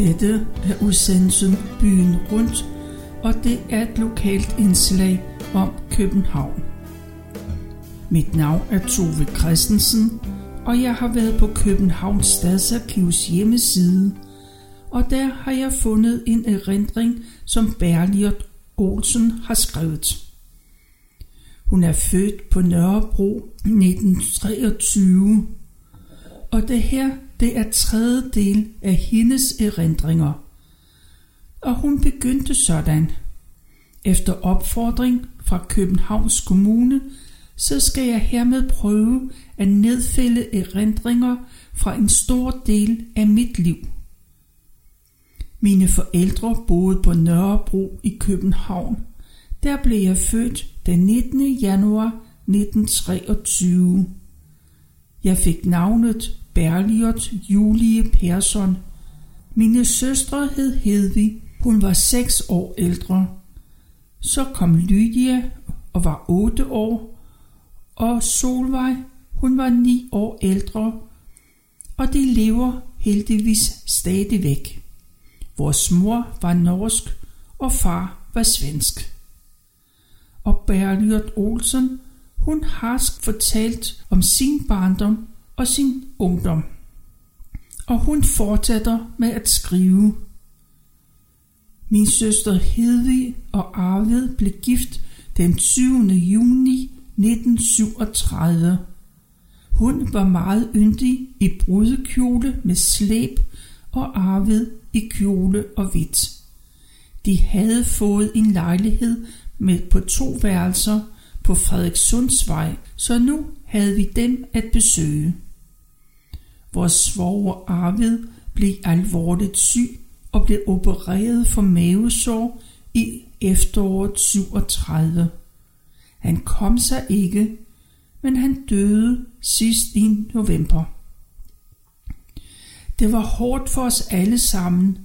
Dette er udsendelsen Byen Rundt, og det er et lokalt indslag om København. Mit navn er Tove Christensen, og jeg har været på Københavns Stadsarkivs hjemmeside, og der har jeg fundet en erindring, som Berliot Olsen har skrevet. Hun er født på Nørrebro 1923, og det her det er tredje del af hendes erindringer. Og hun begyndte sådan. Efter opfordring fra Københavns Kommune, så skal jeg hermed prøve at nedfælde erindringer fra en stor del af mit liv. Mine forældre boede på Nørrebro i København. Der blev jeg født den 19. januar 1923. Jeg fik navnet Berliot Julie Persson. Mine søstre hed Hedvig. Hun var seks år ældre. Så kom Lydia og var otte år, og Solvej, hun var ni år ældre, og de lever heldigvis stadigvæk. Vores mor var norsk, og far var svensk. Og Berliot Olsen, hun har fortalt om sin barndom og sin ungdom. Og hun fortsætter med at skrive. Min søster Hedvig og Arvid blev gift den 20. juni 1937. Hun var meget yndig i brudekjole med slæb og Arvid i kjole og hvidt. De havde fået en lejlighed med på to værelser på Frederikssundsvej, så nu havde vi dem at besøge. Vores svoger Arvid blev alvorligt syg og blev opereret for mavesår i efteråret 37. Han kom sig ikke, men han døde sidst i november. Det var hårdt for os alle sammen,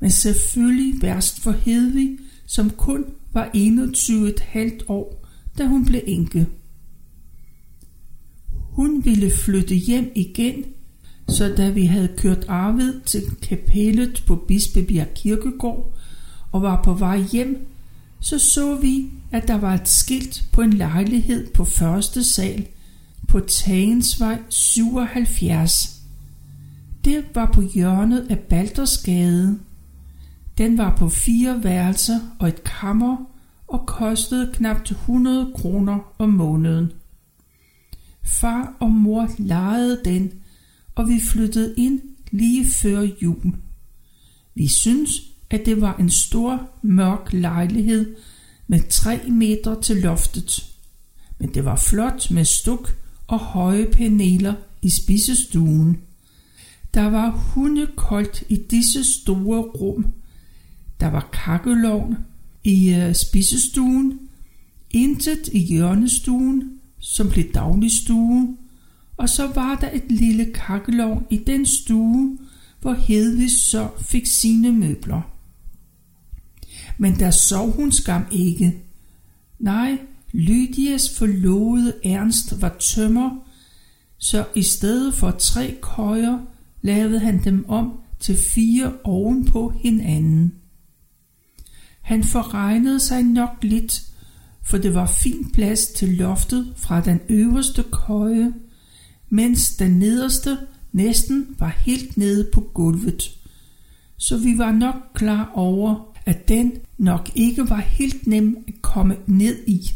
men selvfølgelig værst for Hedvig, som kun var 21,5 år, da hun blev enke. Hun ville flytte hjem igen så da vi havde kørt Arvid til kapellet på Bispebjerg Kirkegård og var på vej hjem, så så vi, at der var et skilt på en lejlighed på første sal på Tagensvej 77. Det var på hjørnet af Baldersgade. Den var på fire værelser og et kammer og kostede knap 100 kroner om måneden. Far og mor lejede den, og vi flyttede ind lige før jul. Vi synes, at det var en stor, mørk lejlighed med 3 meter til loftet. Men det var flot med stuk og høje paneler i spisestuen. Der var hundekoldt i disse store rum. Der var kakkelovn i øh, spisestuen, intet i hjørnestuen, som blev dagligstue, og så var der et lille kakkelovn i den stue, hvor Hedvig så fik sine møbler. Men der sov hun skam ikke. Nej, Lydias forlovede Ernst var tømmer, så i stedet for tre køjer lavede han dem om til fire ovenpå hinanden. Han forregnede sig nok lidt, for det var fin plads til loftet fra den øverste køje mens den nederste næsten var helt nede på gulvet. Så vi var nok klar over, at den nok ikke var helt nem at komme ned i.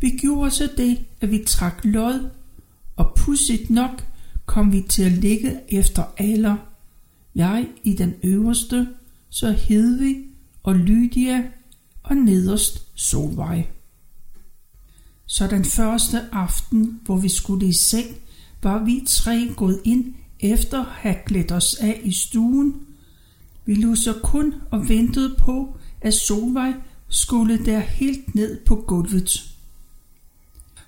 Vi gjorde så det, at vi trak lod, og pudsigt nok kom vi til at ligge efter alder. Jeg i den øverste, så Hedvig og Lydia og nederst Solvej. Så den første aften, hvor vi skulle i seng, var vi tre gået ind efter at have klædt os af i stuen. Vi lå så kun og ventede på, at Solvej skulle der helt ned på gulvet.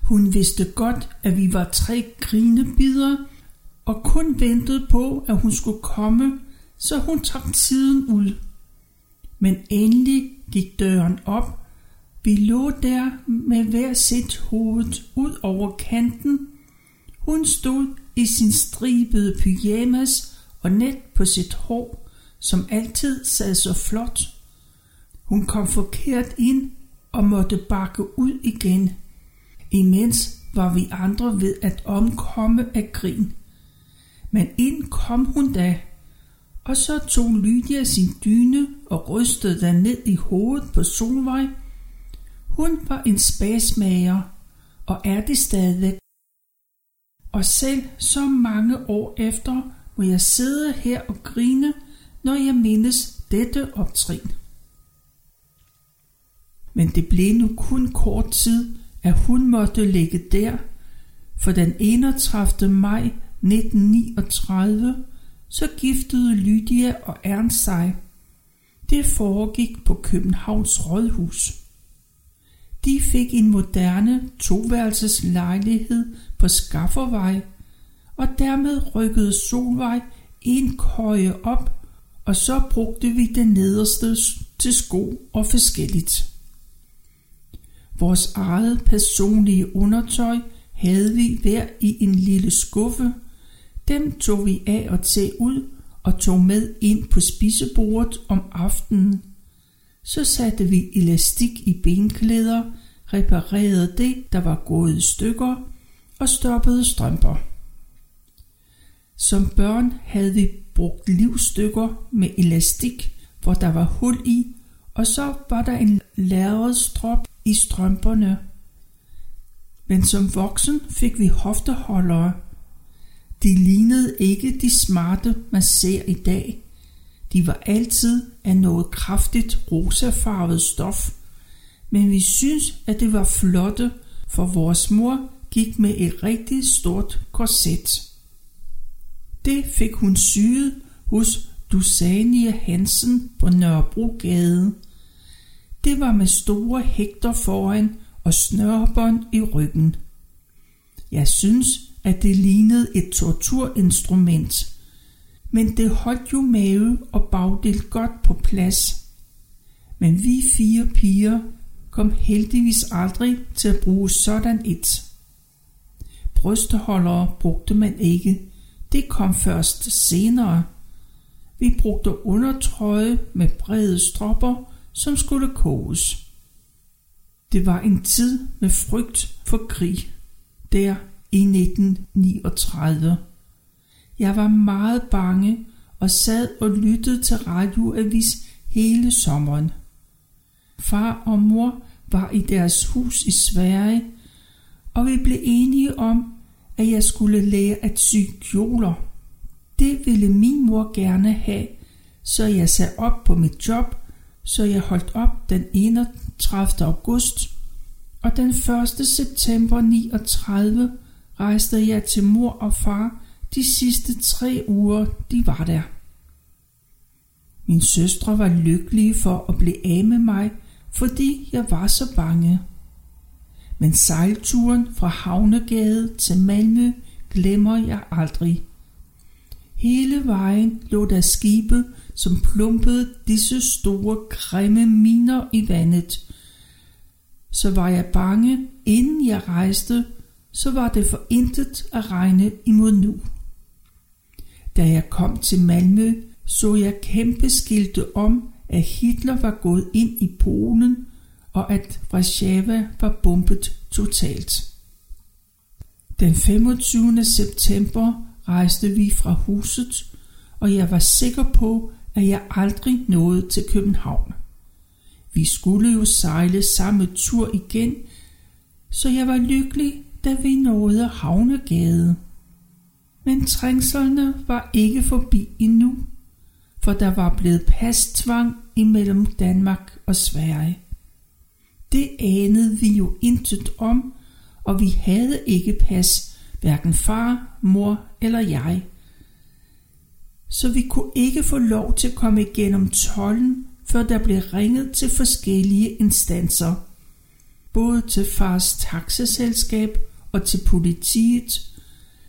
Hun vidste godt, at vi var tre grinebider, og kun ventede på, at hun skulle komme, så hun trak tiden ud. Men endelig gik døren op, vi lå der med hver sit hoved ud over kanten. Hun stod i sin stribede pyjamas og net på sit hår, som altid sad så flot. Hun kom forkert ind og måtte bakke ud igen. Imens var vi andre ved at omkomme af grin. Men ind kom hun da, og så tog Lydia sin dyne og rystede den ned i hovedet på Solvej. Hun var en spasmager, og er det stadig. Og selv så mange år efter må jeg sidde her og grine, når jeg mindes dette optrin. Men det blev nu kun kort tid, at hun måtte ligge der, for den 31. maj 1939, så giftede Lydia og Ernst sig. Det foregik på Københavns Rådhus. De fik en moderne toværelses lejlighed på Skaffervej, og dermed rykkede Solvej en køje op, og så brugte vi den nederste til sko og forskelligt. Vores eget personlige undertøj havde vi hver i en lille skuffe. Dem tog vi af og til ud og tog med ind på spisebordet om aftenen. Så satte vi elastik i benklæder, reparerede det, der var gået i stykker, og stoppede strømper. Som børn havde vi brugt livstykker med elastik, hvor der var hul i, og så var der en lærret strop i strømperne. Men som voksen fik vi hofteholdere. De lignede ikke de smarte, man ser i dag. De var altid af noget kraftigt rosafarvet stof, men vi synes, at det var flotte, for vores mor gik med et rigtig stort korset. Det fik hun syet hos Dusania Hansen på Nørrebrogade. Det var med store hægter foran og snørbånd i ryggen. Jeg synes, at det lignede et torturinstrument, men det holdt jo mave og bagdel godt på plads. Men vi fire piger kom heldigvis aldrig til at bruge sådan et. Brysteholdere brugte man ikke. Det kom først senere. Vi brugte undertrøje med brede stropper som skulle koges. Det var en tid med frygt for krig, der i 1939. Jeg var meget bange og sad og lyttede til radioavis hele sommeren. Far og mor var i deres hus i Sverige, og vi blev enige om, at jeg skulle lære at sy kjoler. Det ville min mor gerne have, så jeg sagde op på mit job så jeg holdt op den 31. august, og den 1. september 39 rejste jeg til mor og far de sidste tre uger, de var der. Min søstre var lykkelige for at blive af med mig, fordi jeg var så bange. Men sejlturen fra Havnegade til Malmø glemmer jeg aldrig. Hele vejen lå der skibe, som plumpede disse store, grimme miner i vandet. Så var jeg bange, inden jeg rejste, så var det for intet at regne imod nu. Da jeg kom til Malmø, så jeg kæmpe skilte om, at Hitler var gået ind i Polen, og at Warszawa var bombet totalt. Den 25. september rejste vi fra huset, og jeg var sikker på, at jeg aldrig nåede til København. Vi skulle jo sejle samme tur igen, så jeg var lykkelig, da vi nåede Havnegade. Men trængslerne var ikke forbi endnu, for der var blevet pastvang imellem Danmark og Sverige. Det anede vi jo intet om, og vi havde ikke pas, hverken far, mor eller jeg så vi kunne ikke få lov til at komme igennem tollen, før der blev ringet til forskellige instanser. Både til fars taxaselskab og til politiet.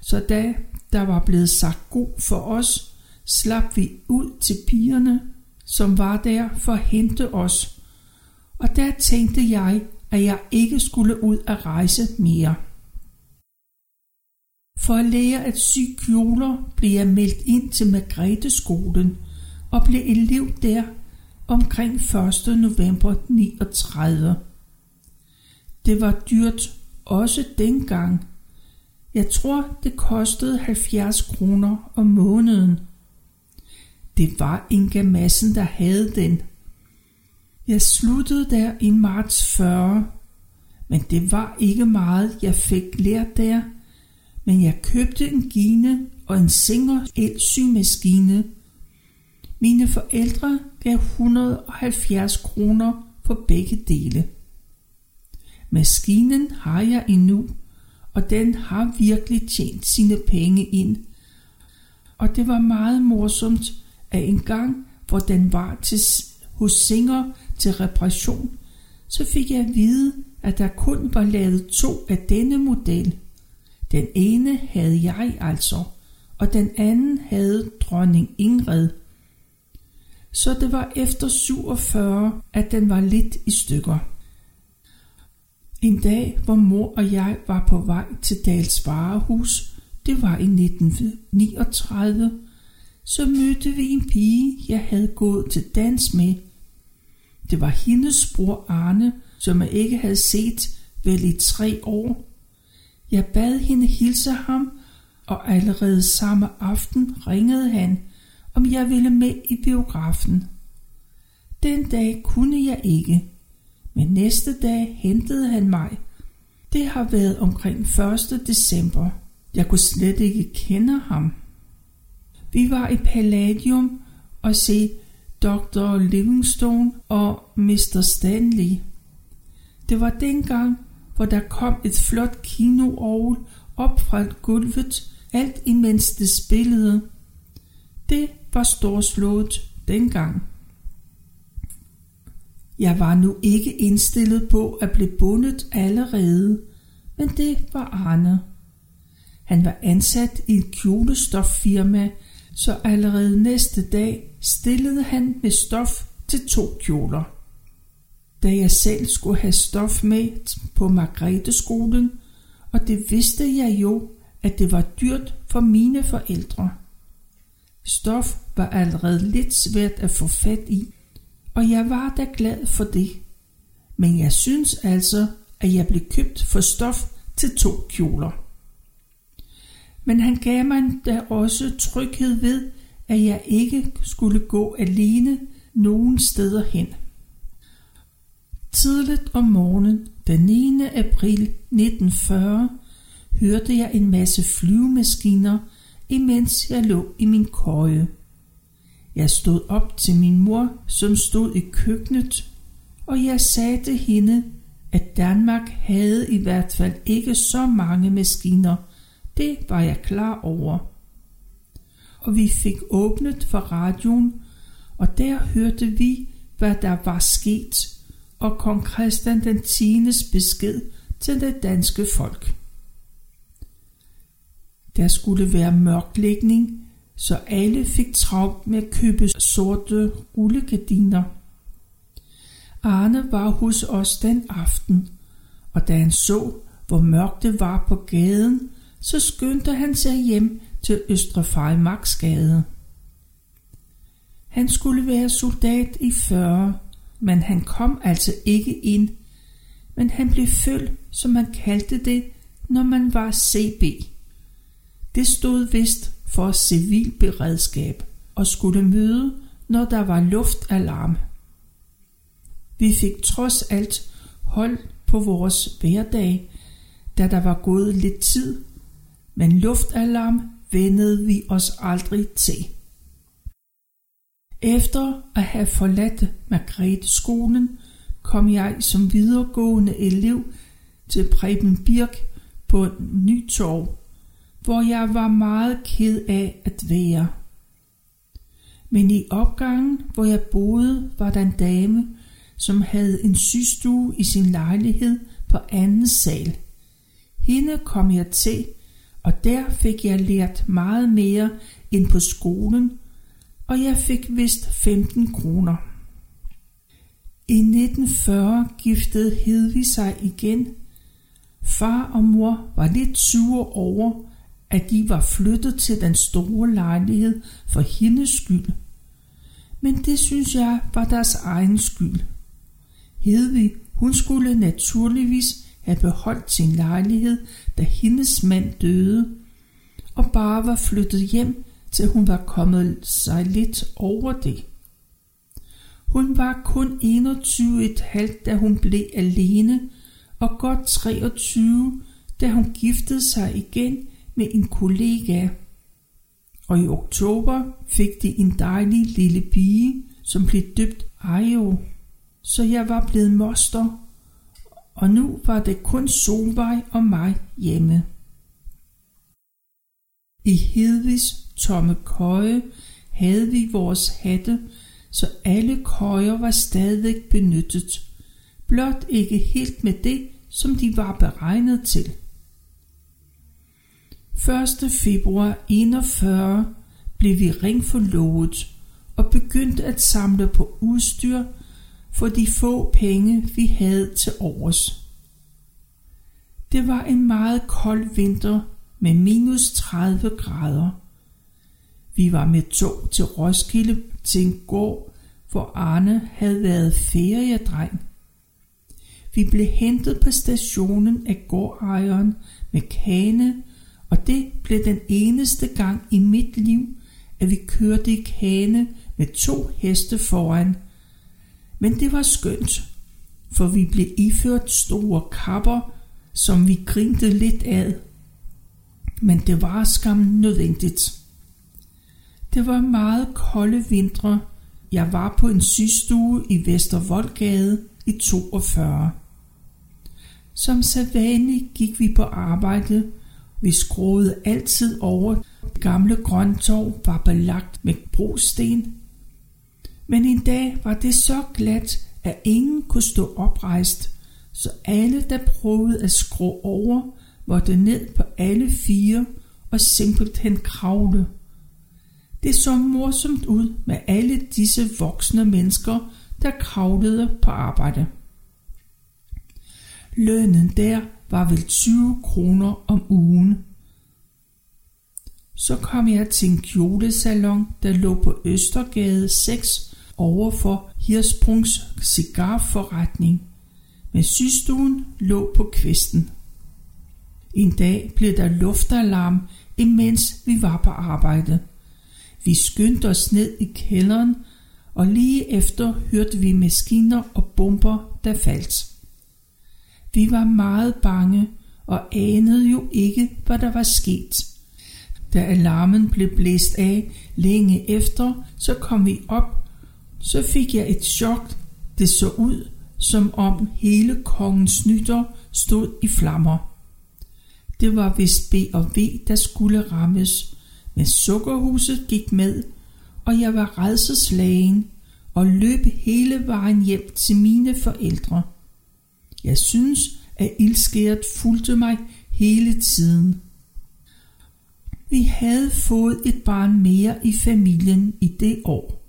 Så da der var blevet sagt god for os, slap vi ud til pigerne, som var der for at hente os. Og der tænkte jeg, at jeg ikke skulle ud at rejse mere. For at lære at sy kjoler blev jeg meldt ind til Margrethe skolen og blev elev der omkring 1. november 39. Det var dyrt også dengang. Jeg tror, det kostede 70 kroner om måneden. Det var Inga Massen, der havde den. Jeg sluttede der i marts 40, men det var ikke meget, jeg fik lært der. Men jeg købte en gine og en Singer elsymaskine. Mine forældre gav 170 kroner for begge dele. Maskinen har jeg endnu, og den har virkelig tjent sine penge ind. Og det var meget morsomt, at en gang, hvor den var til, hos Singer til reparation, så fik jeg at vide, at der kun var lavet to af denne model. Den ene havde jeg altså, og den anden havde dronning Ingrid. Så det var efter 47, at den var lidt i stykker. En dag, hvor mor og jeg var på vej til Dals varehus, det var i 1939, så mødte vi en pige, jeg havde gået til dans med. Det var hendes bror Arne, som jeg ikke havde set vel i tre år. Jeg bad hende hilse ham, og allerede samme aften ringede han, om jeg ville med i biografen. Den dag kunne jeg ikke, men næste dag hentede han mig. Det har været omkring 1. december. Jeg kunne slet ikke kende ham. Vi var i Palladium og se Dr. Livingstone og Mr. Stanley. Det var dengang, hvor der kom et flot kinoorgel op fra gulvet, alt imens det spillede. Det var storslået dengang. Jeg var nu ikke indstillet på at blive bundet allerede, men det var Arne. Han var ansat i et kjolestoffirma, så allerede næste dag stillede han med stof til to kjoler. Da jeg selv skulle have stof med på Margretheskolen, og det vidste jeg jo, at det var dyrt for mine forældre. Stof var allerede lidt svært at få fat i, og jeg var da glad for det. Men jeg synes altså, at jeg blev købt for stof til to kjoler. Men han gav mig da også tryghed ved, at jeg ikke skulle gå alene nogen steder hen. Tidligt om morgenen, den 9. april 1940, hørte jeg en masse flyvemaskiner, imens jeg lå i min køje. Jeg stod op til min mor, som stod i køkkenet, og jeg sagde til hende, at Danmark havde i hvert fald ikke så mange maskiner. Det var jeg klar over. Og vi fik åbnet for radioen, og der hørte vi, hvad der var sket, og kong Christian den 10. besked til det danske folk. Der skulle være mørklægning så alle fik travlt med at købe sorte rullegardiner. Arne var hos os den aften, og da han så, hvor mørkt det var på gaden, så skyndte han sig hjem til Østre Fejmarksgade. Han skulle være soldat i 40, men han kom altså ikke ind, men han blev følt, som man kaldte det, når man var CB. Det stod vist for civilberedskab og skulle møde, når der var luftalarm. Vi fik trods alt hold på vores hverdag, da der var gået lidt tid, men luftalarm vendede vi os aldrig til. Efter at have forladt Margrethe skolen, kom jeg som videregående elev til Preben Birk på Nytorv hvor jeg var meget ked af at være. Men i opgangen, hvor jeg boede, var der en dame, som havde en systue i sin lejlighed på anden sal. Hende kom jeg til, og der fik jeg lært meget mere end på skolen, og jeg fik vist 15 kroner. I 1940 giftede Hedvig sig igen. Far og mor var lidt sure over, at de var flyttet til den store lejlighed for hendes skyld. Men det synes jeg var deres egen skyld. Hedvig, hun skulle naturligvis have beholdt sin lejlighed, da hendes mand døde, og bare var flyttet hjem, til hun var kommet sig lidt over det. Hun var kun 21,5, da hun blev alene, og godt 23, da hun giftede sig igen med en kollega. Og i oktober fik de en dejlig lille pige, som blev døbt Ajo. Så jeg var blevet moster, og nu var det kun Solvej og mig hjemme. I Hedvigs tomme køje havde vi vores hatte, så alle køjer var stadig benyttet, blot ikke helt med det, som de var beregnet til. 1. februar 41 blev vi ringforlovet og begyndte at samle på udstyr for de få penge, vi havde til overs. Det var en meget kold vinter med minus 30 grader. Vi var med tog til Roskilde til en gård, hvor Arne havde været feriedreng. Vi blev hentet på stationen af gårdejeren med kane, og det blev den eneste gang i mit liv, at vi kørte i kane med to heste foran. Men det var skønt, for vi blev iført store kapper, som vi grinte lidt ad. Men det var skam nødvendigt. Det var meget kolde vintre. Jeg var på en sygstue i Vestervoldgade i 42. Som sædvanligt gik vi på arbejde. Vi skruede altid over. Det gamle grønttorv var belagt med brosten. Men en dag var det så glat, at ingen kunne stå oprejst, så alle, der prøvede at skrå over, måtte ned på alle fire og simpelthen kravle. Det så morsomt ud med alle disse voksne mennesker, der kravlede på arbejde. Lønnen der var vel 20 kroner om ugen. Så kom jeg til en kjolesalon, der lå på Østergade 6 overfor Hirsprungs cigarforretning. Men systuen lå på kvisten. En dag blev der luftalarm, imens vi var på arbejde. Vi skyndte os ned i kælderen, og lige efter hørte vi maskiner og bomber, der faldt. Vi var meget bange og anede jo ikke, hvad der var sket. Da alarmen blev blæst af længe efter, så kom vi op. Så fik jeg et chok. Det så ud, som om hele kongens nytter stod i flammer. Det var vist B og V, der skulle rammes, men sukkerhuset gik med, og jeg var redselslagen og løb hele vejen hjem til mine forældre. Jeg synes, at ildskæret fulgte mig hele tiden. Vi havde fået et barn mere i familien i det år.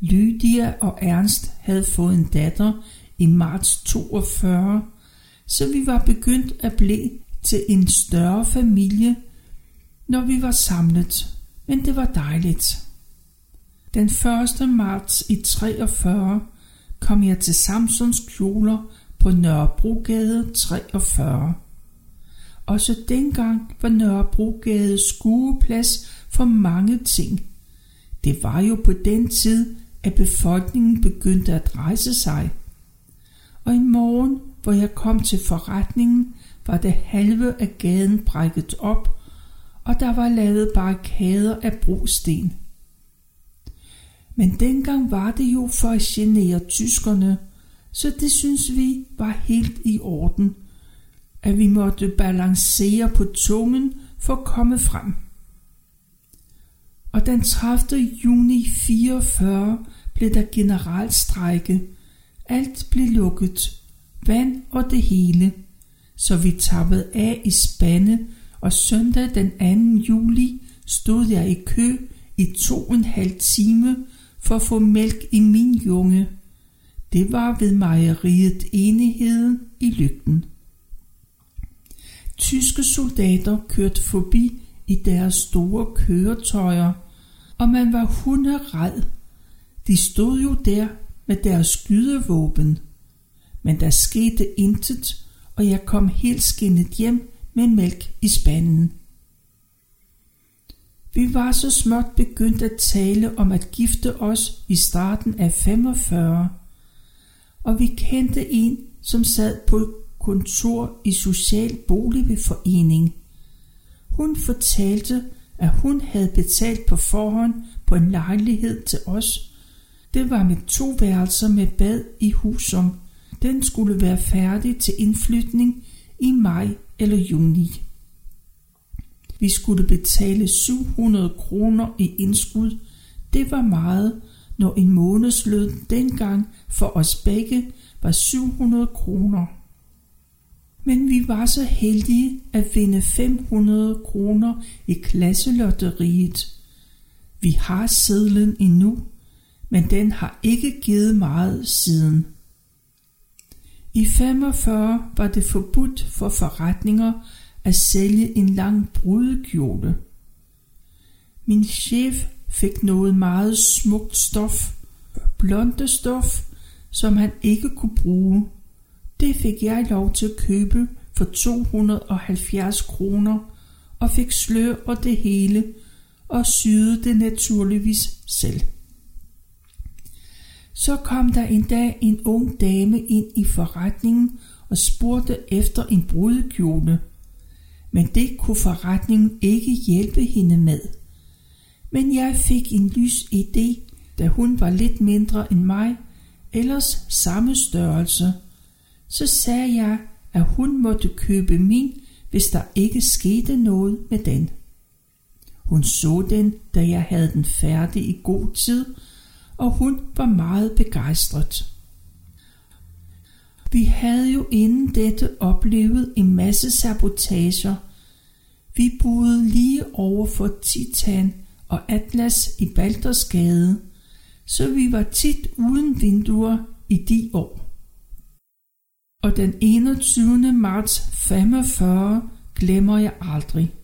Lydia og Ernst havde fået en datter i marts 42, så vi var begyndt at blive til en større familie, når vi var samlet, men det var dejligt. Den 1. marts i 43 kom jeg til Samsons kjoler på Nørrebrogade 43. Også dengang var Nørrebrogade skueplads for mange ting. Det var jo på den tid, at befolkningen begyndte at rejse sig. Og en morgen, hvor jeg kom til forretningen, var det halve af gaden brækket op, og der var lavet barrikader af brosten. Men dengang var det jo for at genere tyskerne, så det synes vi var helt i orden, at vi måtte balancere på tungen for at komme frem. Og den 30. juni 44 blev der generalstrække. Alt blev lukket. Vand og det hele. Så vi tappede af i spande, og søndag den 2. juli stod jeg i kø i to og en halv time for at få mælk i min junge. Det var ved mejeriet Enigheden i Lygten. Tyske soldater kørte forbi i deres store køretøjer, og man var hunderet. De stod jo der med deres skydevåben. Men der skete intet, og jeg kom helt skinnet hjem med mælk i spanden. Vi var så småt begyndt at tale om at gifte os i starten af 45, og vi kendte en, som sad på kontor i Social Boligforening. Hun fortalte, at hun havde betalt på forhånd på en lejlighed til os. Det var med to værelser med bad i Husum. Den skulle være færdig til indflytning i maj eller juni. Vi skulle betale 700 kroner i indskud. Det var meget, når en månedsløn dengang for os begge var 700 kroner. Men vi var så heldige at vinde 500 kroner i klasselotteriet. Vi har sedlen endnu, men den har ikke givet meget siden. I 45 var det forbudt for forretninger at sælge en lang brudekjole. Min chef fik noget meget smukt stof, blonde stof, som han ikke kunne bruge. Det fik jeg lov til at købe for 270 kroner og fik slør og det hele og syede det naturligvis selv. Så kom der en dag en ung dame ind i forretningen og spurgte efter en brudekjole. Men det kunne forretningen ikke hjælpe hende med. Men jeg fik en lys idé, da hun var lidt mindre end mig, ellers samme størrelse. Så sagde jeg, at hun måtte købe min, hvis der ikke skete noget med den. Hun så den, da jeg havde den færdig i god tid, og hun var meget begejstret. Vi havde jo inden dette oplevet en masse sabotager. Vi boede lige over for Titan og Atlas i Baldersgade, så vi var tit uden vinduer i de år. Og den 21. marts 45 glemmer jeg aldrig.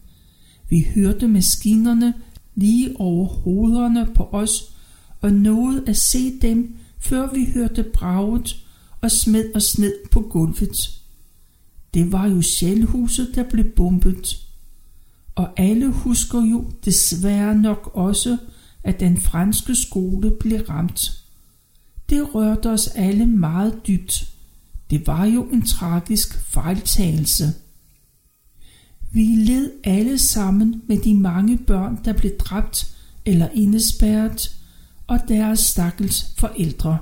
Vi hørte maskinerne lige over hovederne på os og nåede at se dem, før vi hørte braget og smed os ned på gulvet. Det var jo sjælhuset, der blev bombet. Og alle husker jo desværre nok også, at den franske skole blev ramt. Det rørte os alle meget dybt. Det var jo en tragisk fejltagelse. Vi led alle sammen med de mange børn, der blev dræbt eller indespærret, og deres stakkels forældre.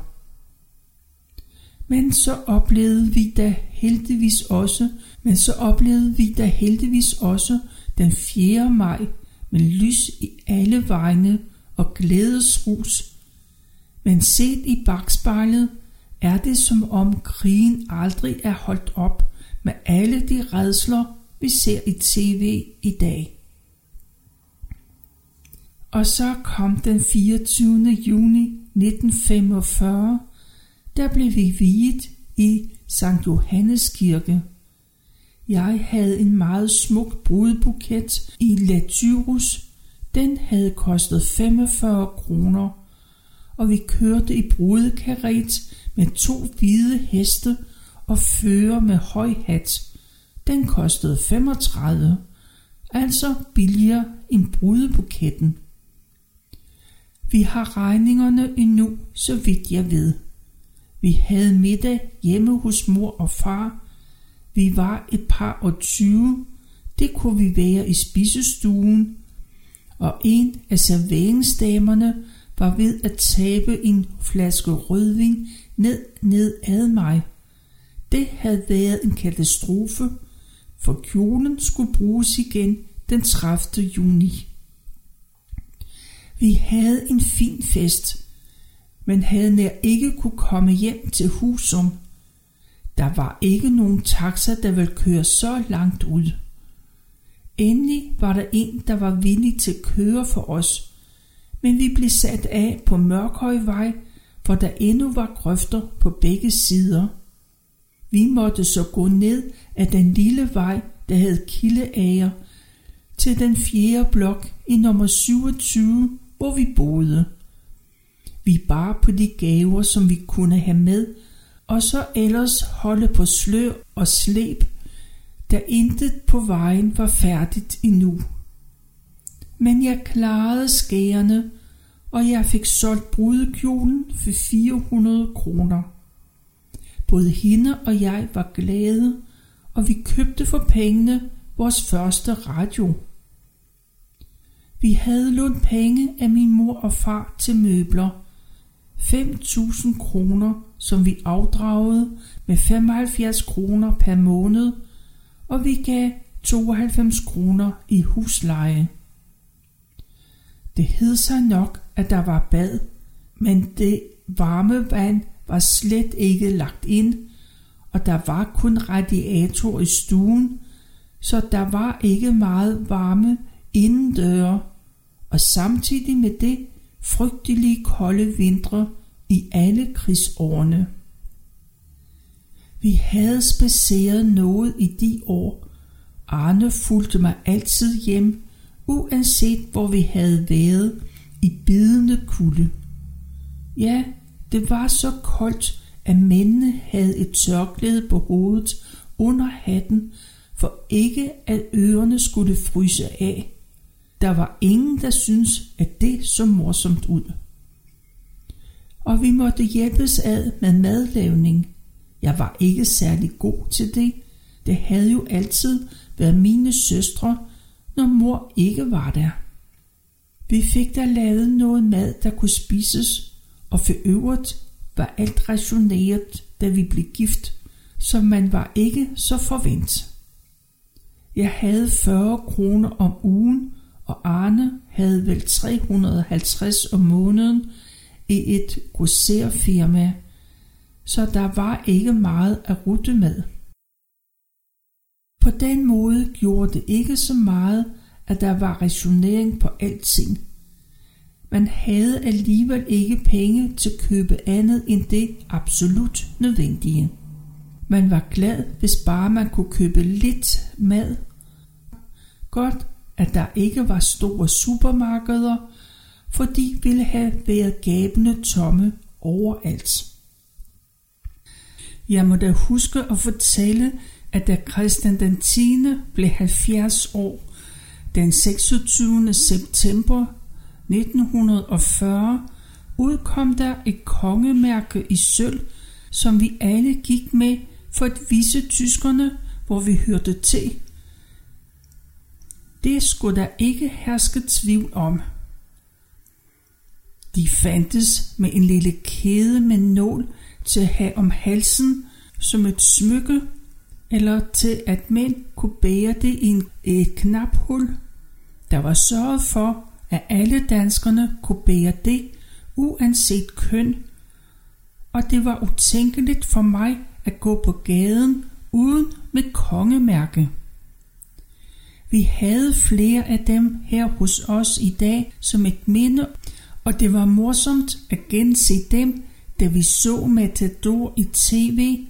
Men så oplevede vi da heldigvis også, men så oplevede vi da heldigvis også den 4. maj med lys i alle vegne og glædesrus. Men set i bagspejlet er det som om krigen aldrig er holdt op med alle de redsler, vi ser i tv i dag. Og så kom den 24. juni 1945, der blev vi viet i St. Johannes kirke. Jeg havde en meget smuk brudebuket i Latyrus. Den havde kostet 45 kroner, og vi kørte i brudekaret med to hvide heste og fører med høj hat. Den kostede 35, altså billigere end brudebuketten. Vi har regningerne endnu, så vidt jeg ved. Vi havde middag hjemme hos mor og far. Vi var et par og tyve. Det kunne vi være i spisestuen. Og en af serveringsdamerne var ved at tabe en flaske rødvin ned ned ad mig. Det havde været en katastrofe, for kjolen skulle bruges igen den 30. juni. Vi havde en fin fest, men havde nær ikke kunne komme hjem til Husum. Der var ikke nogen taxa, der ville køre så langt ud. Endelig var der en, der var villig til at køre for os, men vi blev sat af på Mørkhøjvej, hvor der endnu var grøfter på begge sider. Vi måtte så gå ned af den lille vej, der hed Kildeager, til den fjerde blok i nummer 27, hvor vi boede. Vi bar på de gaver, som vi kunne have med, og så ellers holde på slør og slæb, da intet på vejen var færdigt endnu. Men jeg klarede skærene, og jeg fik solgt brudekjolen for 400 kroner. Både hende og jeg var glade, og vi købte for pengene vores første radio. Vi havde lånt penge af min mor og far til møbler. 5.000 kroner, som vi afdragede med 75 kroner per måned, og vi gav 92 kroner i husleje. Det hed sig nok, at der var bad, men det varme vand var slet ikke lagt ind, og der var kun radiator i stuen, så der var ikke meget varme indendøre, og samtidig med det frygtelige kolde vintre i alle krigsårene. Vi havde spaceret noget i de år. Arne fulgte mig altid hjem, uanset hvor vi havde været i bidende kulde. Ja, det var så koldt, at mændene havde et tørklæde på hovedet under hatten, for ikke at ørerne skulle fryse af. Der var ingen, der syntes, at det så morsomt ud. Og vi måtte hjælpes ad med madlavning. Jeg var ikke særlig god til det. Det havde jo altid været mine søstre, når mor ikke var der. Vi fik der lavet noget mad, der kunne spises, og for øvrigt var alt rationeret, da vi blev gift, så man var ikke så forvent. Jeg havde 40 kroner om ugen, og Arne havde vel 350 om måneden i et grosserfirma, så der var ikke meget at rute med. På den måde gjorde det ikke så meget, at der var rationering på alting. Man havde alligevel ikke penge til at købe andet end det absolut nødvendige. Man var glad, hvis bare man kunne købe lidt mad. Godt, at der ikke var store supermarkeder, for de ville have været gabende tomme overalt. Jeg må da huske at fortælle, at da Christian den 10. blev 70 år, den 26. september 1940, udkom der et kongemærke i sølv, som vi alle gik med for at vise tyskerne, hvor vi hørte til. Det skulle der ikke herske tvivl om. De fandtes med en lille kæde med nål til at have om halsen som et smykke, eller til at mænd kunne bære det i en, et knaphul. Der var sørget for, at alle danskerne kunne bære det, uanset køn, og det var utænkeligt for mig at gå på gaden uden med kongemærke. Vi havde flere af dem her hos os i dag som et minde, og det var morsomt at gense dem, da vi så Matador i tv,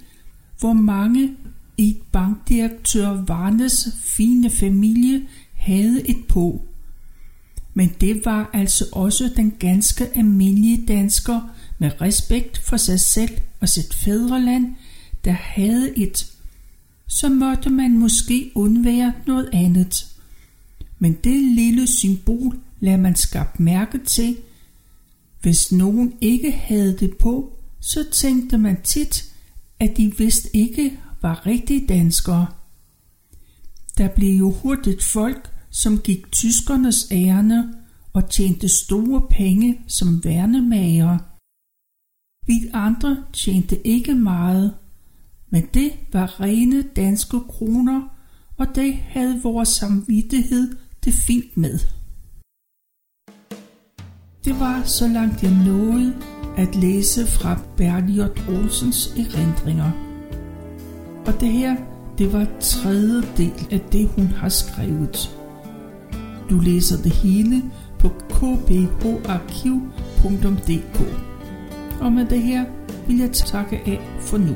hvor mange i bankdirektør Varnes fine familie havde et på. Men det var altså også den ganske almindelige dansker med respekt for sig selv og sit fædreland, der havde et. Så måtte man måske undvære noget andet. Men det lille symbol lader man skabt mærke til. Hvis nogen ikke havde det på, så tænkte man tit, at de vist ikke var rigtige danskere. Der blev jo hurtigt folk, som gik tyskernes ærne og tjente store penge som værnemager. Vi andre tjente ikke meget, men det var rene danske kroner, og det havde vores samvittighed det fint med. Det var så langt jeg nåede at læse fra Berliot Olsens erindringer. Og det her, det var tredje del af det, hun har skrevet. Du læser det hele på kbharkiv.dk. Og med det her vil jeg takke af for nu.